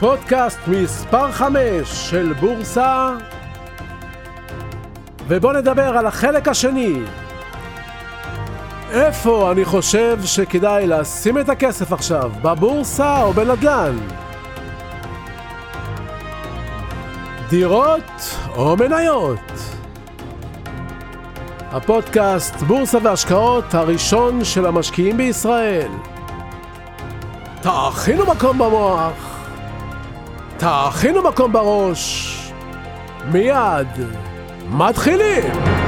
פודקאסט מספר 5 של בורסה, ובואו נדבר על החלק השני. איפה אני חושב שכדאי לשים את הכסף עכשיו, בבורסה או בנדל"ן? דירות או מניות? הפודקאסט בורסה והשקעות הראשון של המשקיעים בישראל. תאכינו מקום במוח, תאכינו מקום בראש, מיד מתחילים!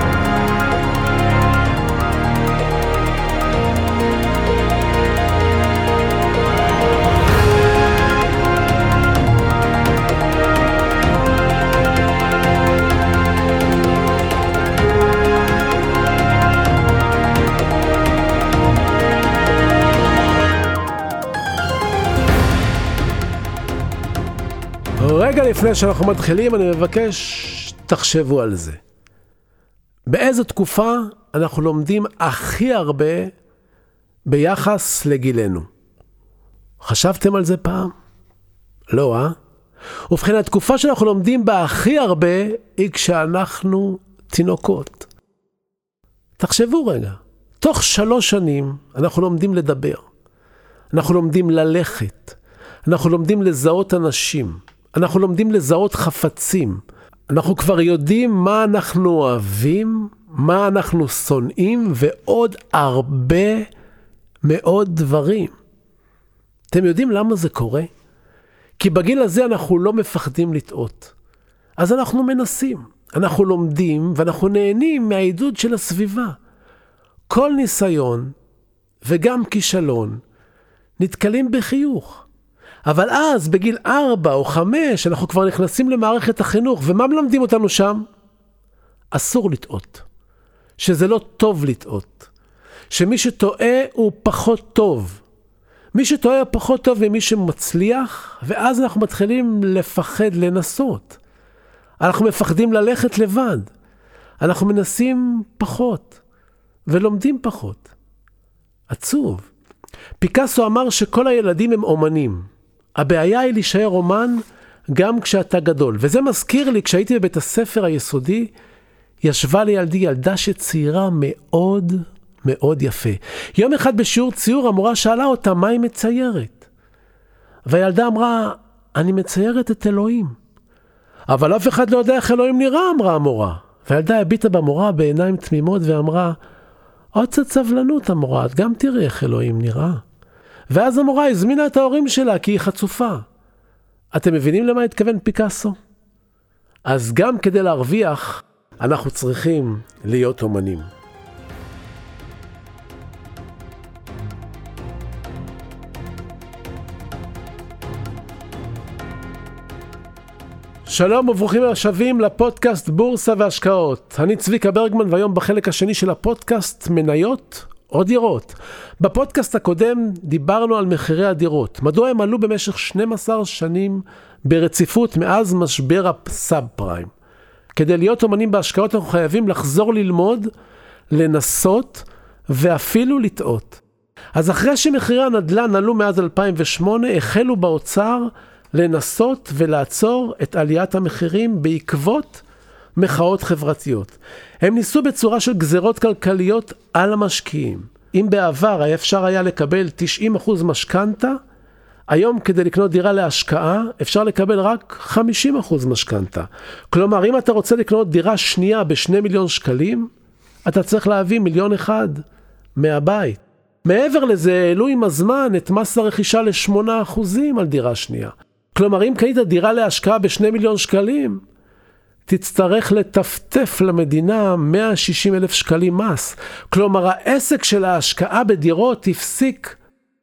לפני שאנחנו מתחילים, אני מבקש, תחשבו על זה. באיזו תקופה אנחנו לומדים הכי הרבה ביחס לגילנו? חשבתם על זה פעם? לא, אה? ובכן, התקופה שאנחנו לומדים בה הכי הרבה היא כשאנחנו תינוקות. תחשבו רגע, תוך שלוש שנים אנחנו לומדים לדבר, אנחנו לומדים ללכת, אנחנו לומדים לזהות אנשים, אנחנו לומדים לזהות חפצים. אנחנו כבר יודעים מה אנחנו אוהבים, מה אנחנו שונאים, ועוד הרבה מאוד דברים. אתם יודעים למה זה קורה? כי בגיל הזה אנחנו לא מפחדים לטעות. אז אנחנו מנסים, אנחנו לומדים ואנחנו נהנים מהעידוד של הסביבה. כל ניסיון וגם כישלון נתקלים בחיוך. אבל אז, בגיל ארבע או חמש, אנחנו כבר נכנסים למערכת החינוך, ומה מלמדים אותנו שם? אסור לטעות. שזה לא טוב לטעות. שמי שטועה הוא פחות טוב. מי שטועה הוא פחות טוב ממי שמצליח, ואז אנחנו מתחילים לפחד לנסות. אנחנו מפחדים ללכת לבד. אנחנו מנסים פחות, ולומדים פחות. עצוב. פיקאסו אמר שכל הילדים הם אומנים. הבעיה היא להישאר אומן גם כשאתה גדול. וזה מזכיר לי, כשהייתי בבית הספר היסודי, ישבה לידי ילדה שציירה מאוד מאוד יפה. יום אחד בשיעור ציור המורה שאלה אותה מה היא מציירת. והילדה אמרה, אני מציירת את אלוהים. אבל אף אחד לא יודע איך אלוהים נראה, אמרה המורה. והילדה הביטה במורה בעיניים תמימות ואמרה, עוד קצת סבלנות המורה, את גם תראי איך אלוהים נראה. ואז המורה הזמינה את ההורים שלה כי היא חצופה. אתם מבינים למה התכוון פיקאסו? אז גם כדי להרוויח, אנחנו צריכים להיות אומנים. שלום וברוכים השבים לפודקאסט בורסה והשקעות. אני צביקה ברגמן והיום בחלק השני של הפודקאסט מניות או דירות. בפודקאסט הקודם דיברנו על מחירי הדירות. מדוע הם עלו במשך 12 שנים ברציפות מאז משבר הסאב פריים. כדי להיות אומנים בהשקעות אנחנו חייבים לחזור ללמוד, לנסות ואפילו לטעות. אז אחרי שמחירי הנדל"ן עלו מאז 2008, החלו באוצר לנסות ולעצור את עליית המחירים בעקבות מחאות חברתיות. הם ניסו בצורה של גזרות כלכליות על המשקיעים. אם בעבר אפשר היה לקבל 90% משכנתה, היום כדי לקנות דירה להשקעה אפשר לקבל רק 50% משכנתה. כלומר, אם אתה רוצה לקנות דירה שנייה בשני מיליון שקלים, אתה צריך להביא מיליון אחד מהבית. מעבר לזה, העלו עם הזמן את מס הרכישה ל-8% על דירה שנייה. כלומר, אם קנית דירה להשקעה בשני מיליון שקלים, תצטרך לטפטף למדינה 160 אלף שקלים מס. כלומר, העסק של ההשקעה בדירות הפסיק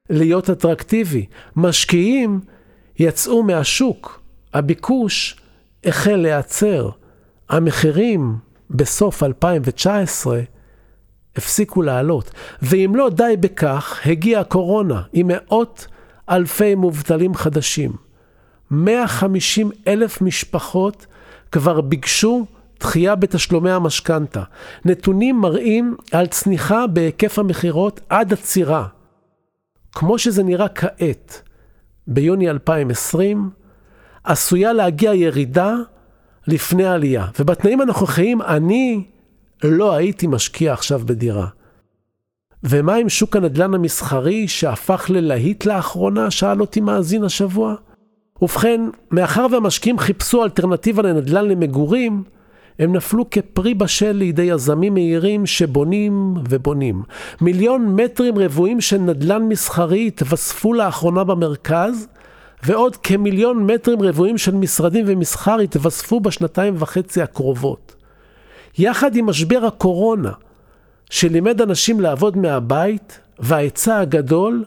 להיות אטרקטיבי. משקיעים יצאו מהשוק, הביקוש החל להיעצר. המחירים בסוף 2019 הפסיקו לעלות. ואם לא די בכך, הגיעה הקורונה עם מאות אלפי מובטלים חדשים. 150 אלף משפחות כבר ביקשו דחייה בתשלומי המשכנתה. נתונים מראים על צניחה בהיקף המכירות עד עצירה. כמו שזה נראה כעת, ביוני 2020, עשויה להגיע ירידה לפני עלייה. ובתנאים הנוכחיים אני לא הייתי משקיע עכשיו בדירה. ומה עם שוק הנדל"ן המסחרי שהפך ללהיט לאחרונה? שאל אותי מאזין השבוע. ובכן, מאחר והמשקיעים חיפשו אלטרנטיבה לנדל"ן למגורים, הם נפלו כפרי בשל לידי יזמים מהירים שבונים ובונים. מיליון מטרים רבועים של נדל"ן מסחרי התווספו לאחרונה במרכז, ועוד כמיליון מטרים רבועים של משרדים ומסחר התווספו בשנתיים וחצי הקרובות. יחד עם משבר הקורונה, שלימד אנשים לעבוד מהבית, וההיצע הגדול,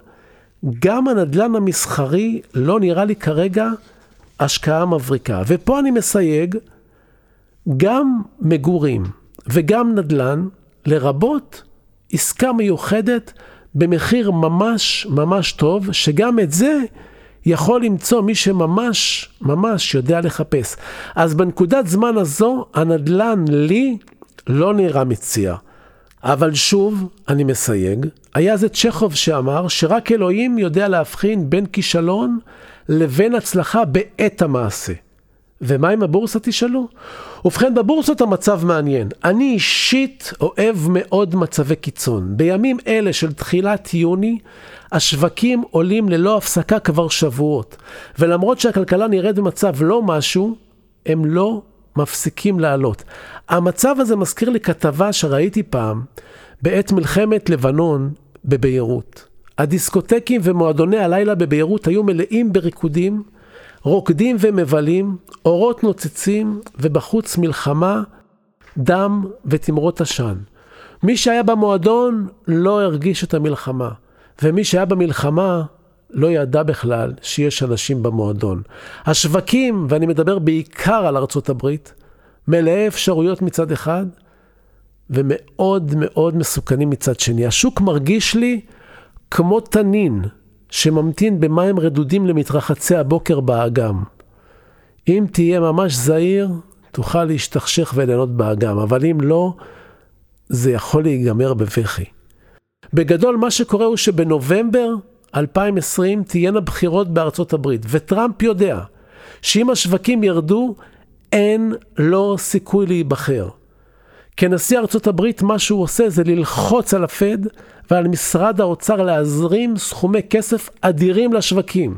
גם הנדל"ן המסחרי לא נראה לי כרגע השקעה מבריקה. ופה אני מסייג, גם מגורים וגם נדל"ן, לרבות עסקה מיוחדת במחיר ממש ממש טוב, שגם את זה יכול למצוא מי שממש ממש יודע לחפש. אז בנקודת זמן הזו, הנדל"ן לי לא נראה מציע. אבל שוב, אני מסייג, היה זה צ'כוב שאמר שרק אלוהים יודע להבחין בין כישלון לבין הצלחה בעת המעשה. ומה עם הבורסה תשאלו? ובכן, בבורסות המצב מעניין. אני אישית אוהב מאוד מצבי קיצון. בימים אלה של תחילת יוני, השווקים עולים ללא הפסקה כבר שבועות. ולמרות שהכלכלה נראית במצב לא משהו, הם לא מפסיקים לעלות. המצב הזה מזכיר לי כתבה שראיתי פעם בעת מלחמת לבנון בביירות. הדיסקוטקים ומועדוני הלילה בביירות היו מלאים בריקודים, רוקדים ומבלים, אורות נוצצים, ובחוץ מלחמה, דם ותמרות עשן. מי שהיה במועדון לא הרגיש את המלחמה, ומי שהיה במלחמה לא ידע בכלל שיש אנשים במועדון. השווקים, ואני מדבר בעיקר על ארצות הברית, מלאי אפשרויות מצד אחד, ומאוד מאוד מסוכנים מצד שני. השוק מרגיש לי כמו תנין שממתין במים רדודים למתרחצי הבוקר באגם. אם תהיה ממש זהיר, תוכל להשתכשך וליהנות באגם, אבל אם לא, זה יכול להיגמר בבכי. בגדול, מה שקורה הוא שבנובמבר 2020 תהיינה בחירות בארצות הברית, וטראמפ יודע שאם השווקים ירדו, אין לו סיכוי להיבחר. כנשיא ארצות הברית, מה שהוא עושה זה ללחוץ על הפד ועל משרד האוצר להזרים סכומי כסף אדירים לשווקים.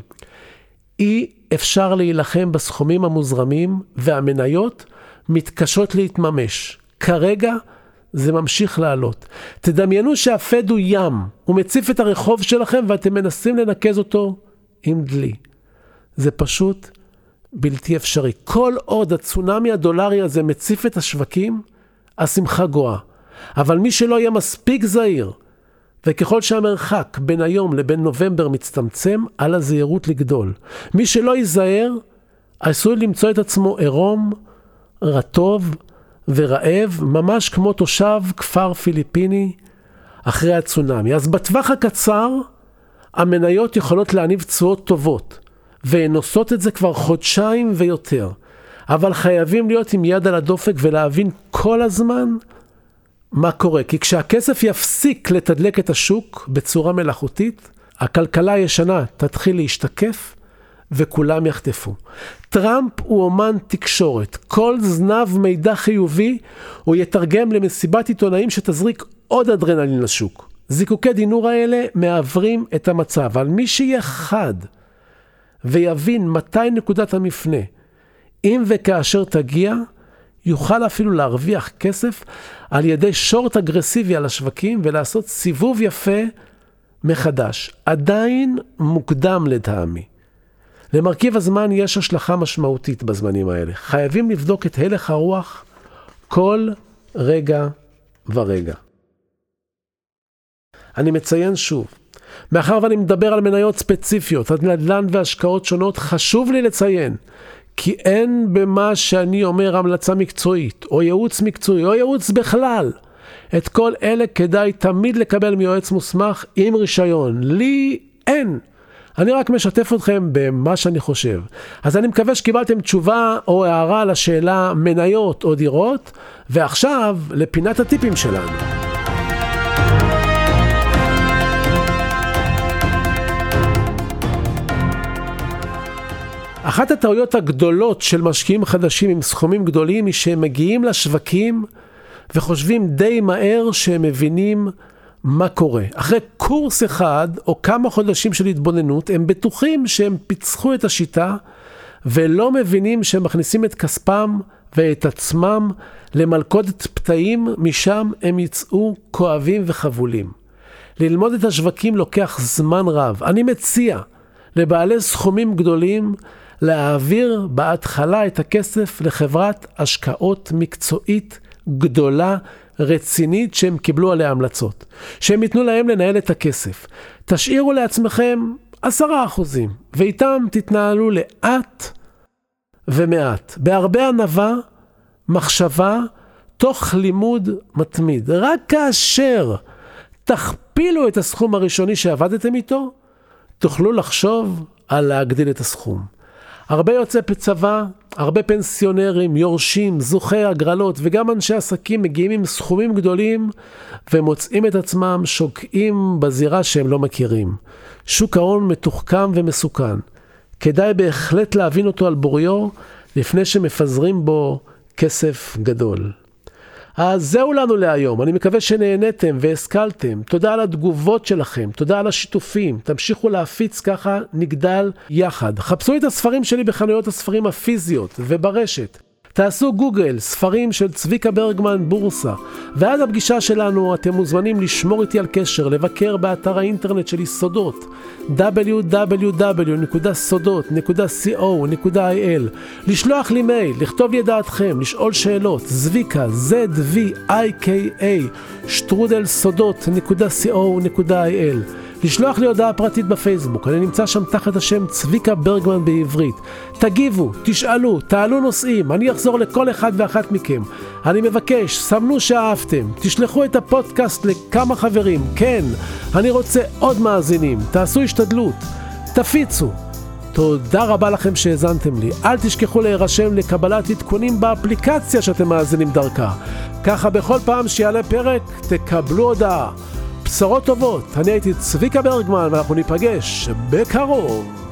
אי אפשר להילחם בסכומים המוזרמים, והמניות מתקשות להתממש. כרגע זה ממשיך לעלות. תדמיינו שהפד הוא ים, הוא מציף את הרחוב שלכם ואתם מנסים לנקז אותו עם דלי. זה פשוט בלתי אפשרי. כל עוד הצונאמי הדולרי הזה מציף את השווקים, השמחה גואה. אבל מי שלא יהיה מספיק זהיר, וככל שהמרחק בין היום לבין נובמבר מצטמצם, על הזהירות לגדול. מי שלא ייזהר, עשוי למצוא את עצמו עירום, רטוב ורעב, ממש כמו תושב כפר פיליפיני אחרי הצונאמי. אז בטווח הקצר, המניות יכולות להניב תשואות טובות, והן עושות את זה כבר חודשיים ויותר. אבל חייבים להיות עם יד על הדופק ולהבין כל הזמן מה קורה. כי כשהכסף יפסיק לתדלק את השוק בצורה מלאכותית, הכלכלה הישנה תתחיל להשתקף וכולם יחטפו. טראמפ הוא אומן תקשורת. כל זנב מידע חיובי הוא יתרגם למסיבת עיתונאים שתזריק עוד אדרנלין לשוק. זיקוקי דינור האלה מעוורים את המצב, אבל מי שיהיה חד ויבין מתי נקודת המפנה, אם וכאשר תגיע, יוכל אפילו להרוויח כסף על ידי שורט אגרסיבי על השווקים ולעשות סיבוב יפה מחדש. עדיין מוקדם לטעמי. למרכיב הזמן יש השלכה משמעותית בזמנים האלה. חייבים לבדוק את הלך הרוח כל רגע ורגע. אני מציין שוב, מאחר ואני מדבר על מניות ספציפיות, על נדל"ן והשקעות שונות, חשוב לי לציין כי אין במה שאני אומר המלצה מקצועית, או ייעוץ מקצועי, או ייעוץ בכלל. את כל אלה כדאי תמיד לקבל מיועץ מוסמך עם רישיון. לי אין. אני רק משתף אתכם במה שאני חושב. אז אני מקווה שקיבלתם תשובה או הערה לשאלה מניות או דירות, ועכשיו לפינת הטיפים שלנו. אחת הטעויות הגדולות של משקיעים חדשים עם סכומים גדולים היא שהם מגיעים לשווקים וחושבים די מהר שהם מבינים מה קורה. אחרי קורס אחד או כמה חודשים של התבוננות, הם בטוחים שהם פיצחו את השיטה ולא מבינים שהם מכניסים את כספם ואת עצמם למלכודת פתאים, משם הם יצאו כואבים וחבולים. ללמוד את השווקים לוקח זמן רב. אני מציע לבעלי סכומים גדולים להעביר בהתחלה את הכסף לחברת השקעות מקצועית גדולה, רצינית, שהם קיבלו עליה המלצות. שהם ייתנו להם לנהל את הכסף. תשאירו לעצמכם עשרה אחוזים, ואיתם תתנהלו לאט ומעט. בהרבה ענווה, מחשבה, תוך לימוד מתמיד. רק כאשר תכפילו את הסכום הראשוני שעבדתם איתו, תוכלו לחשוב על להגדיל את הסכום. הרבה יוצאי צבא, הרבה פנסיונרים, יורשים, זוכי הגרלות וגם אנשי עסקים מגיעים עם סכומים גדולים ומוצאים את עצמם שוקעים בזירה שהם לא מכירים. שוק ההון מתוחכם ומסוכן. כדאי בהחלט להבין אותו על בוריו לפני שמפזרים בו כסף גדול. אז זהו לנו להיום, אני מקווה שנהניתם והשכלתם. תודה על התגובות שלכם, תודה על השיתופים. תמשיכו להפיץ ככה, נגדל יחד. חפשו את הספרים שלי בחנויות הספרים הפיזיות וברשת. תעשו גוגל, ספרים של צביקה ברגמן בורסה. ועד הפגישה שלנו אתם מוזמנים לשמור איתי על קשר, לבקר באתר האינטרנט שלי סודות, www.sodot.co.il, לשלוח לי מייל, לכתוב לי את דעתכם, לשאול שאלות, זביקה, z-v-i-k-a, שטרודל סודות.co.il. לשלוח לי הודעה פרטית בפייסבוק, אני נמצא שם תחת השם צביקה ברגמן בעברית. תגיבו, תשאלו, תעלו נושאים, אני אחזור לכל אחד ואחת מכם. אני מבקש, סמנו שאהבתם, תשלחו את הפודקאסט לכמה חברים, כן, אני רוצה עוד מאזינים, תעשו השתדלות, תפיצו. תודה רבה לכם שהאזנתם לי. אל תשכחו להירשם לקבלת עדכונים באפליקציה שאתם מאזינים דרכה. ככה בכל פעם שיעלה פרק, תקבלו הודעה. בשורות טובות, אני הייתי צביקה ברגמן ואנחנו ניפגש בקרוב.